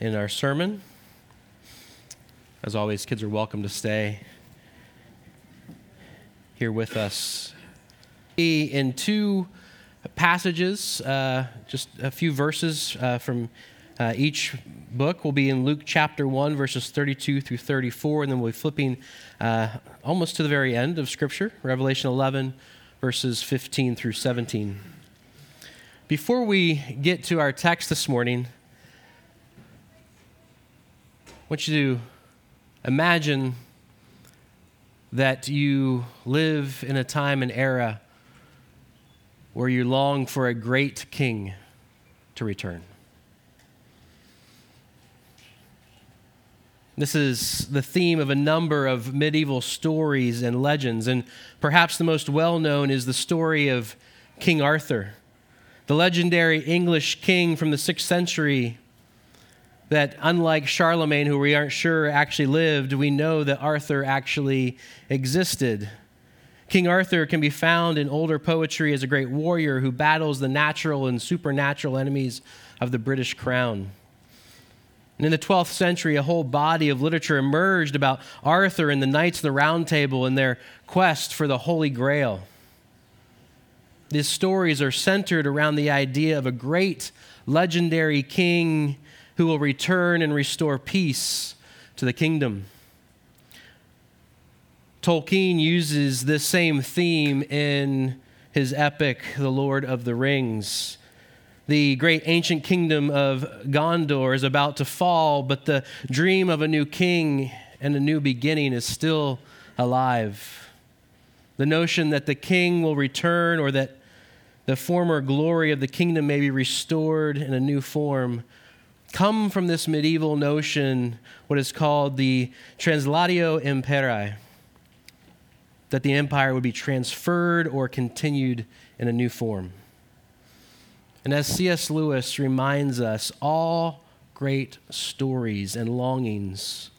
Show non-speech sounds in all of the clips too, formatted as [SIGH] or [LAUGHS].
in our sermon. As always, kids are welcome to stay here with us. In two passages, uh, just a few verses uh, from uh, each book. We'll be in Luke chapter 1, verses 32 through 34, and then we'll be flipping uh, almost to the very end of Scripture, Revelation 11, verses 15 through 17. Before we get to our text this morning, want you to imagine that you live in a time and era where you long for a great king to return. This is the theme of a number of medieval stories and legends, and perhaps the most well known is the story of King Arthur, the legendary English king from the 6th century. That, unlike Charlemagne, who we aren't sure actually lived, we know that Arthur actually existed. King Arthur can be found in older poetry as a great warrior who battles the natural and supernatural enemies of the British crown. And in the 12th century, a whole body of literature emerged about Arthur and the Knights of the Round Table and their quest for the Holy Grail. These stories are centered around the idea of a great legendary king who will return and restore peace to the kingdom. Tolkien uses this same theme in his epic, The Lord of the Rings. The great ancient kingdom of Gondor is about to fall, but the dream of a new king and a new beginning is still alive. The notion that the king will return or that the former glory of the kingdom may be restored in a new form come from this medieval notion, what is called the translatio imperii, that the empire would be transferred or continued in a new form. And as C.S. Lewis reminds us, all great stories and longings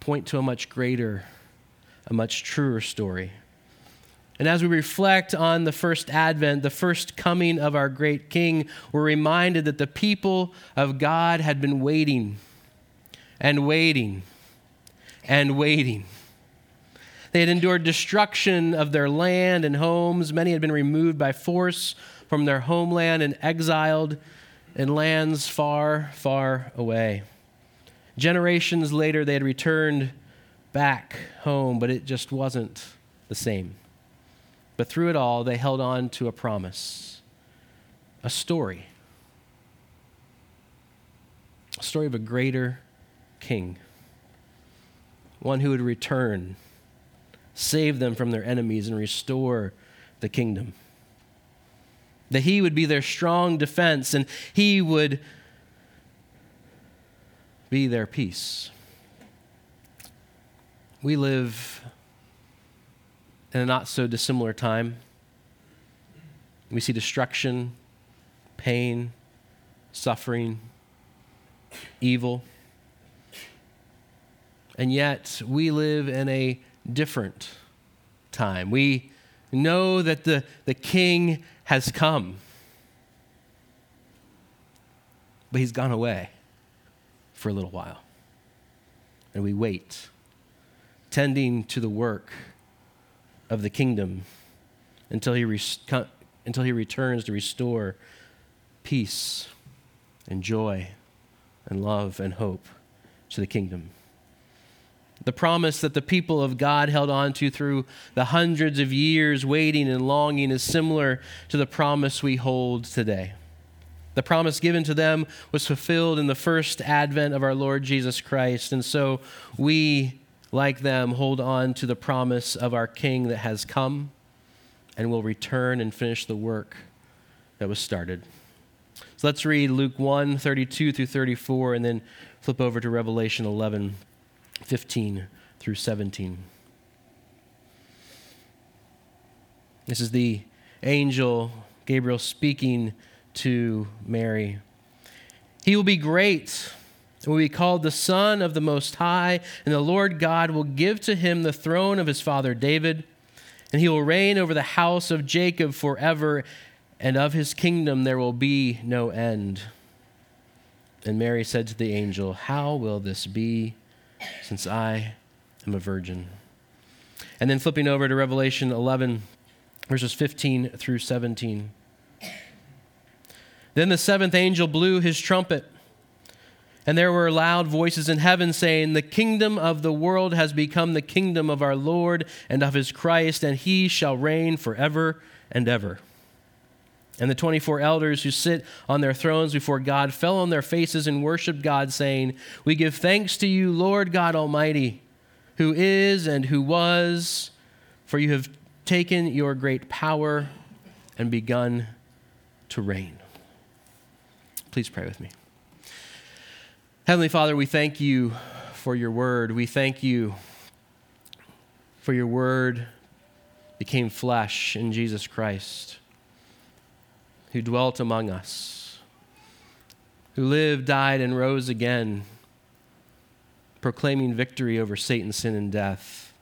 point to a much greater, a much truer story. And as we reflect on the first advent, the first coming of our great King, we're reminded that the people of God had been waiting and waiting and waiting. They had endured destruction of their land and homes. Many had been removed by force from their homeland and exiled in lands far, far away. Generations later, they had returned back home, but it just wasn't the same. But through it all, they held on to a promise, a story, a story of a greater king, one who would return, save them from their enemies, and restore the kingdom. That he would be their strong defense and he would be their peace. We live in a not so dissimilar time. We see destruction, pain, suffering, evil. And yet, we live in a different time. We know that the, the king has come, but he's gone away for a little while. And we wait, tending to the work of the kingdom until he, until he returns to restore peace and joy and love and hope to the kingdom the promise that the people of God held on to through the hundreds of years waiting and longing is similar to the promise we hold today. The promise given to them was fulfilled in the first advent of our Lord Jesus Christ. And so we, like them, hold on to the promise of our King that has come and will return and finish the work that was started. So let's read Luke 1 32 through 34 and then flip over to Revelation 11 15 through 17. This is the angel Gabriel speaking to Mary. He will be great will be called the Son of the Most High, and the Lord God will give to him the throne of his father David, and he will reign over the house of Jacob forever, and of his kingdom there will be no end. And Mary said to the angel, How will this be, since I am a virgin? And then flipping over to Revelation 11, verses 15 through 17. Then the seventh angel blew his trumpet, and there were loud voices in heaven saying, The kingdom of the world has become the kingdom of our Lord and of his Christ, and he shall reign forever and ever. And the 24 elders who sit on their thrones before God fell on their faces and worshiped God, saying, We give thanks to you, Lord God Almighty, who is and who was, for you have taken your great power and begun to reign. Please pray with me. Heavenly Father, we thank you for your word. We thank you for your word became flesh in Jesus Christ who dwelt among us, who lived, died, and rose again, proclaiming victory over Satan, sin, and death,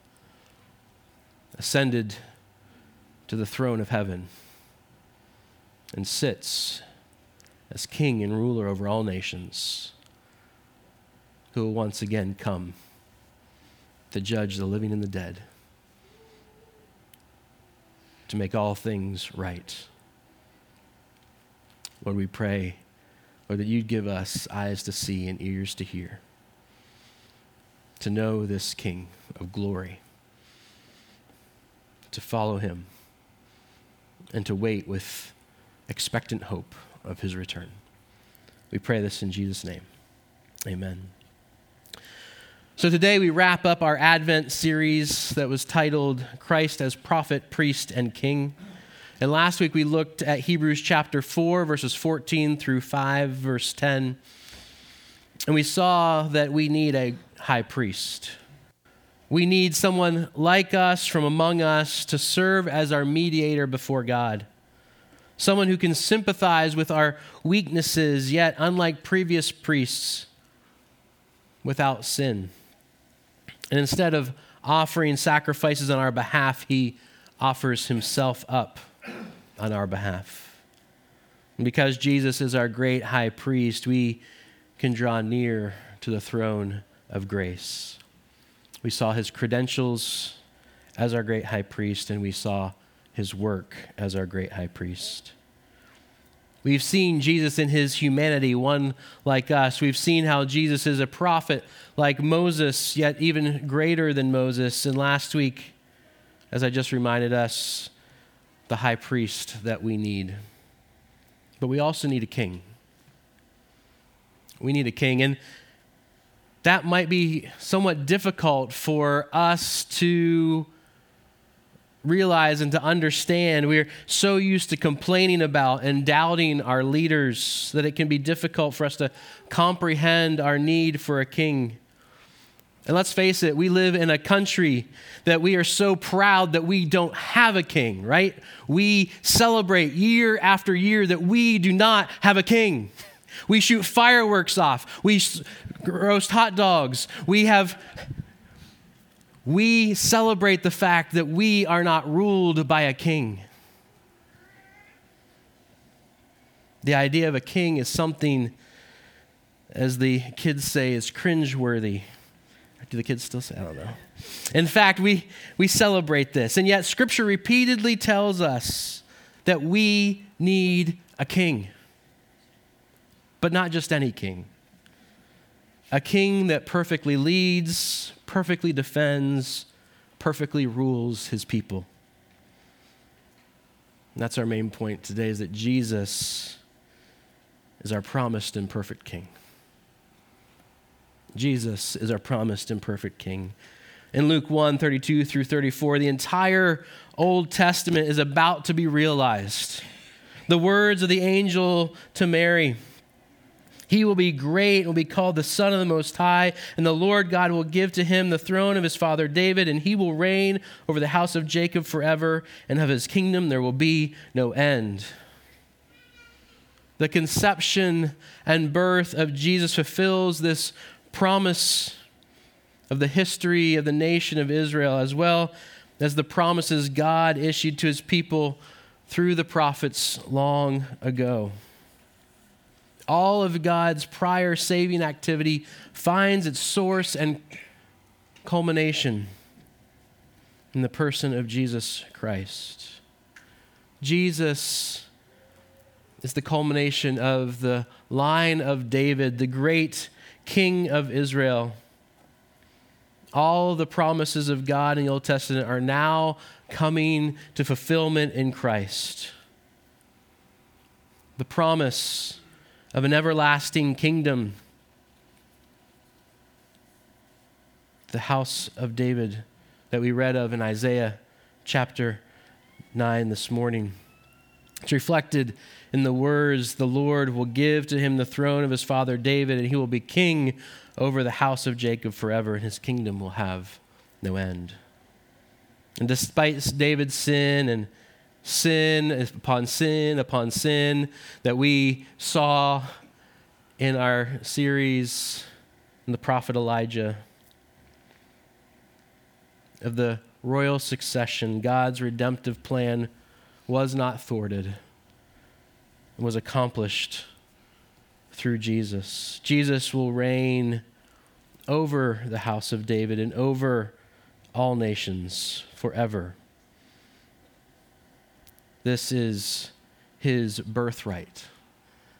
ascended to the throne of heaven, and sits as king and ruler over all nations, who will once again come to judge the living and the dead, to make all things right. Lord, we pray, Lord, that you'd give us eyes to see and ears to hear, to know this King of glory, to follow him, and to wait with expectant hope of his return. We pray this in Jesus' name. Amen. So today we wrap up our Advent series that was titled Christ as Prophet, Priest, and King. And last week we looked at Hebrews chapter 4, verses 14 through 5, verse 10. And we saw that we need a high priest. We need someone like us from among us to serve as our mediator before God. Someone who can sympathize with our weaknesses, yet, unlike previous priests, without sin. And instead of offering sacrifices on our behalf, he offers himself up on our behalf. And because Jesus is our great high priest, we can draw near to the throne of grace. We saw his credentials as our great high priest, and we saw his work as our great high priest. We've seen Jesus in his humanity, one like us. We've seen how Jesus is a prophet like Moses, yet even greater than Moses. And last week, as I just reminded us, the high priest that we need. But we also need a king. We need a king. And that might be somewhat difficult for us to realize and to understand. We're so used to complaining about and doubting our leaders that it can be difficult for us to comprehend our need for a king. And let's face it, we live in a country that we are so proud that we don't have a king, right? We celebrate year after year that we do not have a king. We shoot fireworks off. We roast hot dogs. We have we celebrate the fact that we are not ruled by a king. The idea of a king is something, as the kids say, is cringeworthy. Do the kids still say? I don't know. In fact, we, we celebrate this. And yet, Scripture repeatedly tells us that we need a king. But not just any king. A king that perfectly leads, perfectly defends, perfectly rules his people. And that's our main point today is that Jesus is our promised and perfect king. Jesus is our promised and perfect King. In Luke 1 32 through 34, the entire Old Testament is about to be realized. The words of the angel to Mary He will be great and will be called the Son of the Most High, and the Lord God will give to him the throne of his father David, and he will reign over the house of Jacob forever, and of his kingdom there will be no end. The conception and birth of Jesus fulfills this promise of the history of the nation of Israel, as well as the promises God issued to his people through the prophets long ago. All of God's prior saving activity finds its source and culmination in the person of Jesus Christ. Jesus is the culmination of the line of David, the great king of Israel. All the promises of God in the Old Testament are now coming to fulfillment in Christ. The promise of an everlasting kingdom, the house of David that we read of in Isaiah chapter 9 this morning. It's reflected in the words the Lord will give to him the throne of his father David, and he will be king over the house of Jacob forever, and his kingdom will have no end. And despite David's sin and sin upon sin upon sin that we saw in our series in the prophet Elijah of the royal succession, God's redemptive plan was not thwarted and was accomplished through Jesus. Jesus will reign over the house of David and over all nations forever. This is his birthright.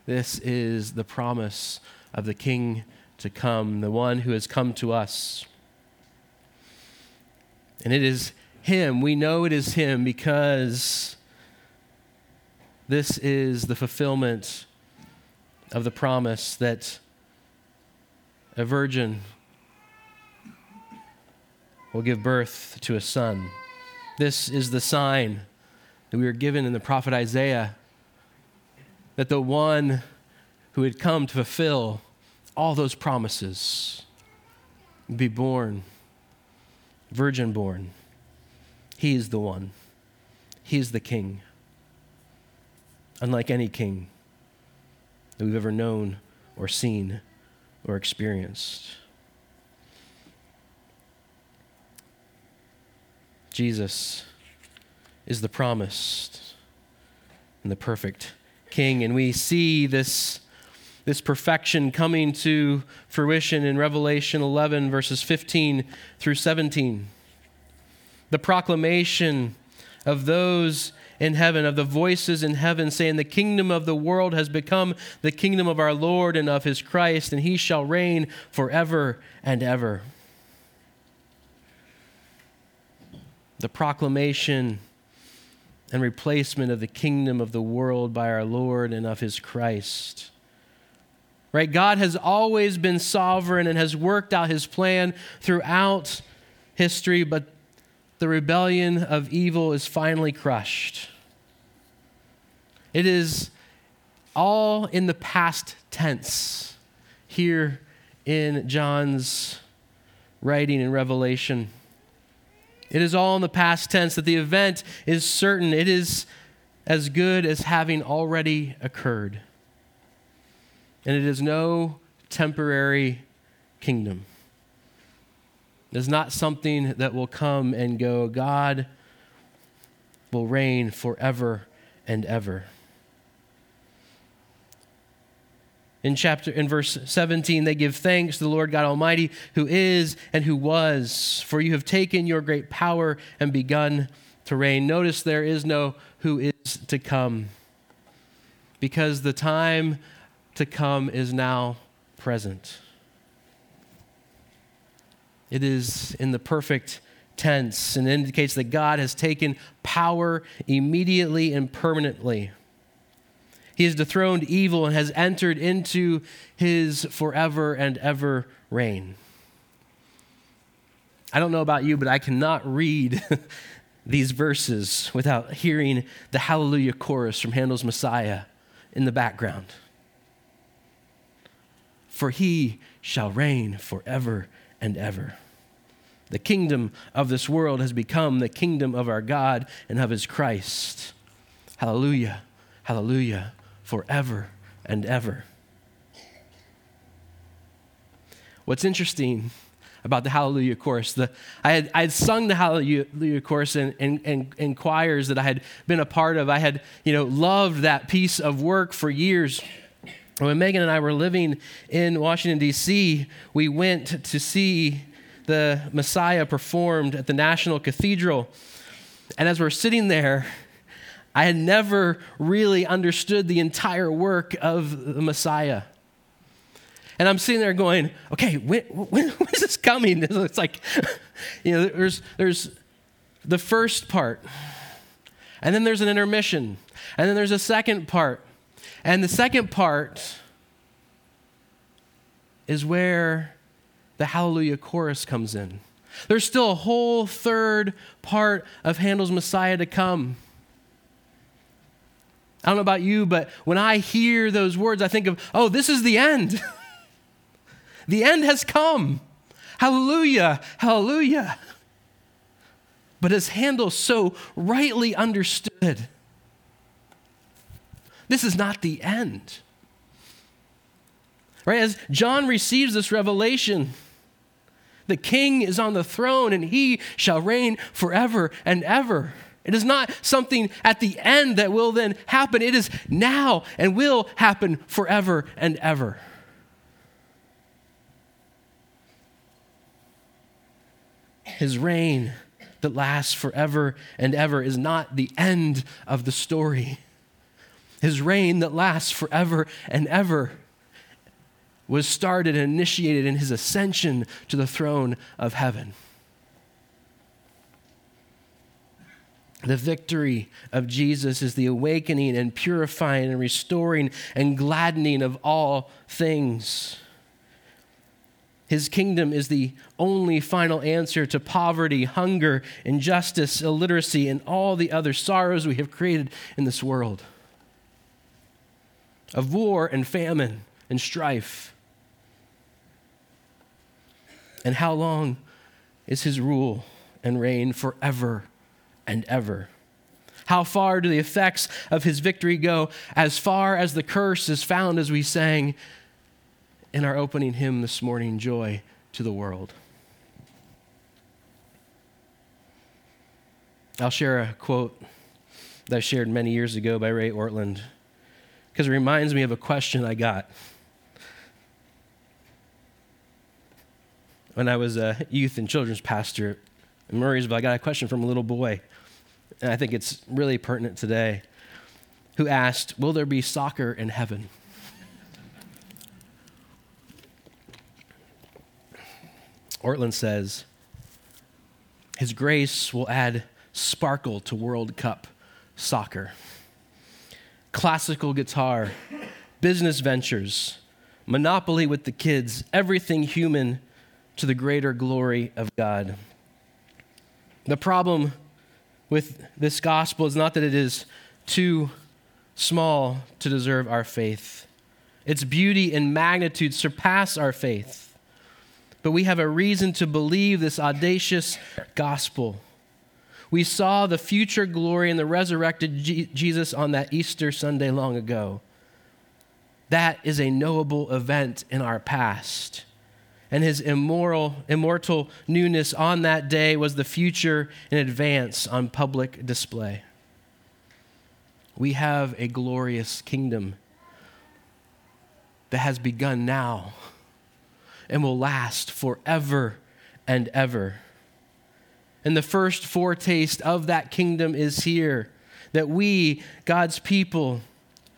This is the promise of the King to come, the one who has come to us. And it is him. We know it is him because this is the fulfillment of the promise that a virgin will give birth to a son. This is the sign that we were given in the prophet Isaiah that the one who had come to fulfill all those promises would be born, virgin born. He is the one, He is the king, unlike any king that we've ever known or seen or experienced. Jesus is the promised and the perfect king. And we see this, this perfection coming to fruition in Revelation 11, verses 15 through 17. The proclamation of those in heaven, of the voices in heaven, saying, The kingdom of the world has become the kingdom of our Lord and of his Christ, and he shall reign forever and ever. The proclamation and replacement of the kingdom of the world by our Lord and of his Christ. Right? God has always been sovereign and has worked out his plan throughout history, but the rebellion of evil is finally crushed. It is all in the past tense here in John's writing in Revelation. It is all in the past tense that the event is certain. It is as good as having already occurred. And it is no temporary kingdom. It is not something that will come and go. God will reign forever and ever. In chapter in verse 17 they give thanks to the lord god almighty who is and who was. For you have taken your great power and begun to reign. Notice there is no who is to come. Because the time to come is now present. It is in the perfect tense and indicates that god has taken power immediately and permanently he has dethroned evil and has entered into his forever and ever reign. I don't know about you, but I cannot read [LAUGHS] these verses without hearing the Hallelujah chorus from Handel's Messiah in the background. For he shall reign forever and ever. The kingdom of this world has become the kingdom of our God and of his Christ. Hallelujah, hallelujah forever and ever. What's interesting about the Hallelujah chorus, the, I, had, I had sung the Hallelujah chorus in, in, in, in choirs that I had been a part of. I had, you know, loved that piece of work for years. When Megan and I were living in Washington, D.C., we went to see the Messiah performed at the National Cathedral. And as we're sitting there, I had never really understood the entire work of the Messiah. And I'm sitting there going, okay, when, when, [LAUGHS] when is this coming? It's like, [LAUGHS] you know, there's, there's the first part, and then there's an intermission, and then there's a second part. And the second part is where the Hallelujah chorus comes in. There's still a whole third part of Handel's Messiah to come. I don't know about you, but when I hear those words, I think of, oh, this is the end. [LAUGHS] the end has come. Hallelujah, hallelujah. But as Handel so rightly understood, this is not the end. Right? As John receives this revelation, the king is on the throne and he shall reign forever and ever. It is not something at the end that will then happen. It is now and will happen forever and ever. His reign that lasts forever and ever is not the end of the story. His reign that lasts forever and ever was started and initiated in his ascension to the throne of heaven. The victory of Jesus is the awakening and purifying and restoring and gladdening of all things. His kingdom is the only final answer to poverty, hunger, injustice, illiteracy, and all the other sorrows we have created in this world of war and famine and strife. And how long is his rule and reign forever and ever? How far do the effects of his victory go? As far as the curse is found, as we sang in our opening hymn this morning Joy to the World. I'll share a quote that I shared many years ago by Ray Ortlund because it reminds me of a question I got when I was a youth and children's pastor in Murrysville. I got a question from a little boy, and I think it's really pertinent today, who asked, Will there be soccer in heaven? Ortlund says, His grace will add sparkle to World Cup soccer classical guitar, business ventures, monopoly with the kids, everything human to the greater glory of God. The problem with this gospel is not that it is too small to deserve our faith. Its beauty and magnitude surpass our faith. But we have a reason to believe this audacious gospel we saw the future glory in the resurrected G- Jesus on that Easter Sunday long ago. That is a knowable event in our past. And his immoral, immortal newness on that day was the future in advance on public display. We have a glorious kingdom that has begun now and will last forever and ever. And the first foretaste of that kingdom is here that we, God's people,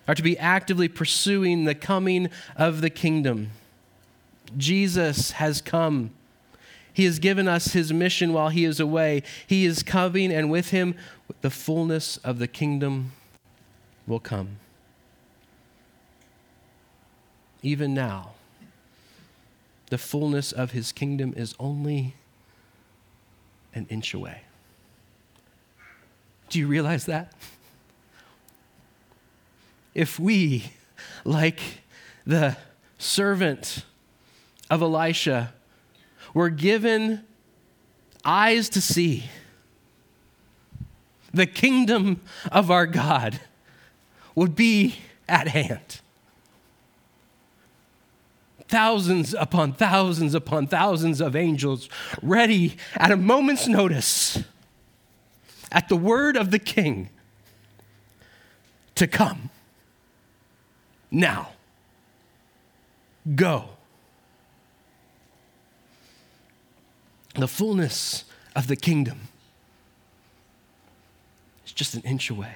are to be actively pursuing the coming of the kingdom. Jesus has come. He has given us his mission while he is away. He is coming, and with him, the fullness of the kingdom will come. Even now, the fullness of his kingdom is only an inch away. Do you realize that? If we, like the servant of Elisha, were given eyes to see the kingdom of our God would be at hand thousands upon thousands upon thousands of angels ready at a moment's notice at the word of the king to come now. go. The fullness of the kingdom is just an inch away.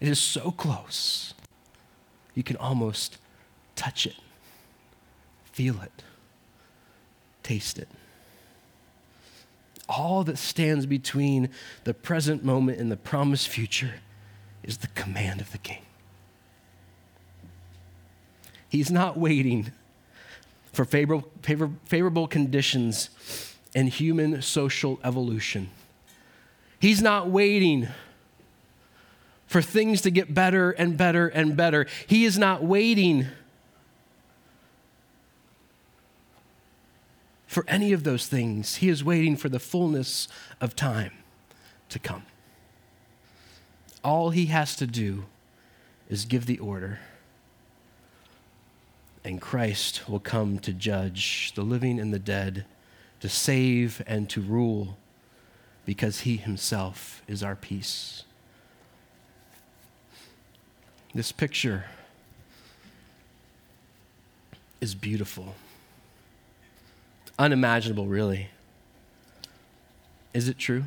It is so close, you can almost touch it, feel it, taste it. All that stands between the present moment and the promised future is the command of the king. He's not waiting for favorable, favor, favorable conditions in human social evolution. He's not waiting for things to get better and better and better. He is not waiting for any of those things. He is waiting for the fullness of time to come. All he has to do is give the order, and Christ will come to judge the living and the dead, to save and to rule, because he himself is our peace. This picture is beautiful. Unimaginable, really. Is it true?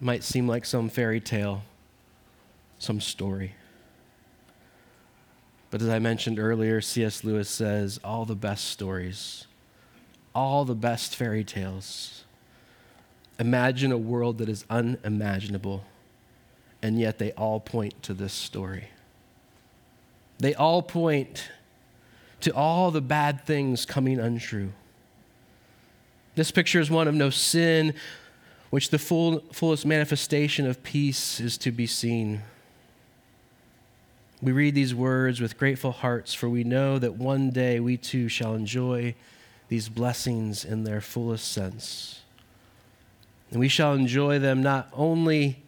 Might seem like some fairy tale, some story. But as I mentioned earlier, C.S. Lewis says all the best stories, all the best fairy tales imagine a world that is unimaginable and yet they all point to this story. They all point to all the bad things coming untrue. This picture is one of no sin, which the full, fullest manifestation of peace is to be seen. We read these words with grateful hearts, for we know that one day we too shall enjoy these blessings in their fullest sense. And we shall enjoy them not only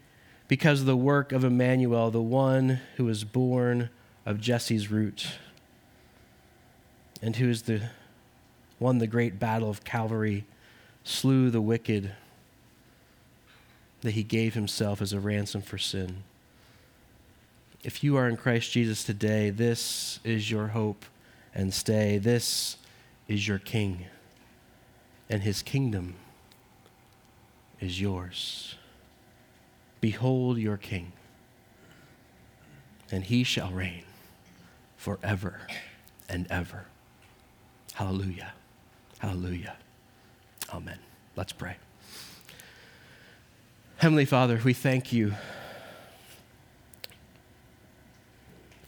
because of the work of Emmanuel, the one who was born of Jesse's root, and who is the won the great battle of Calvary, slew the wicked, that he gave himself as a ransom for sin. If you are in Christ Jesus today, this is your hope and stay. This is your King, and his kingdom is yours. Behold your king, and he shall reign forever and ever. Hallelujah. Hallelujah. Amen. Let's pray. Heavenly Father, we thank you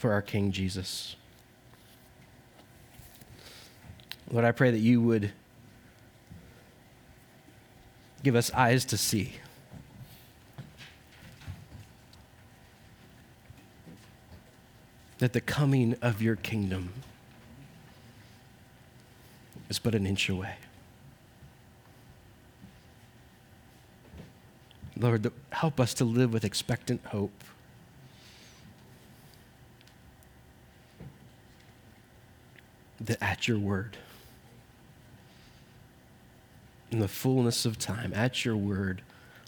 for our King Jesus. Lord, I pray that you would give us eyes to see. that the coming of your kingdom is but an inch away. Lord, help us to live with expectant hope. That at your word, in the fullness of time, at your word,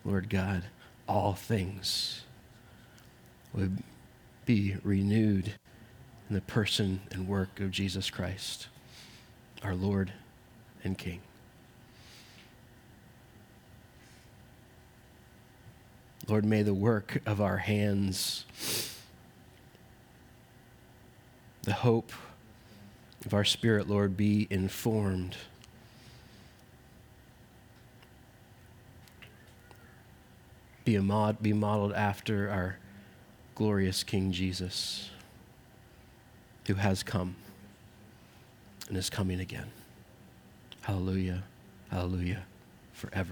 Lord God, all things would be renewed in the person and work of Jesus Christ, our Lord and King. Lord, may the work of our hands, the hope of our spirit, Lord, be informed. Be, a mod, be modeled after our glorious King Jesus who has come and is coming again. Hallelujah, hallelujah, forever.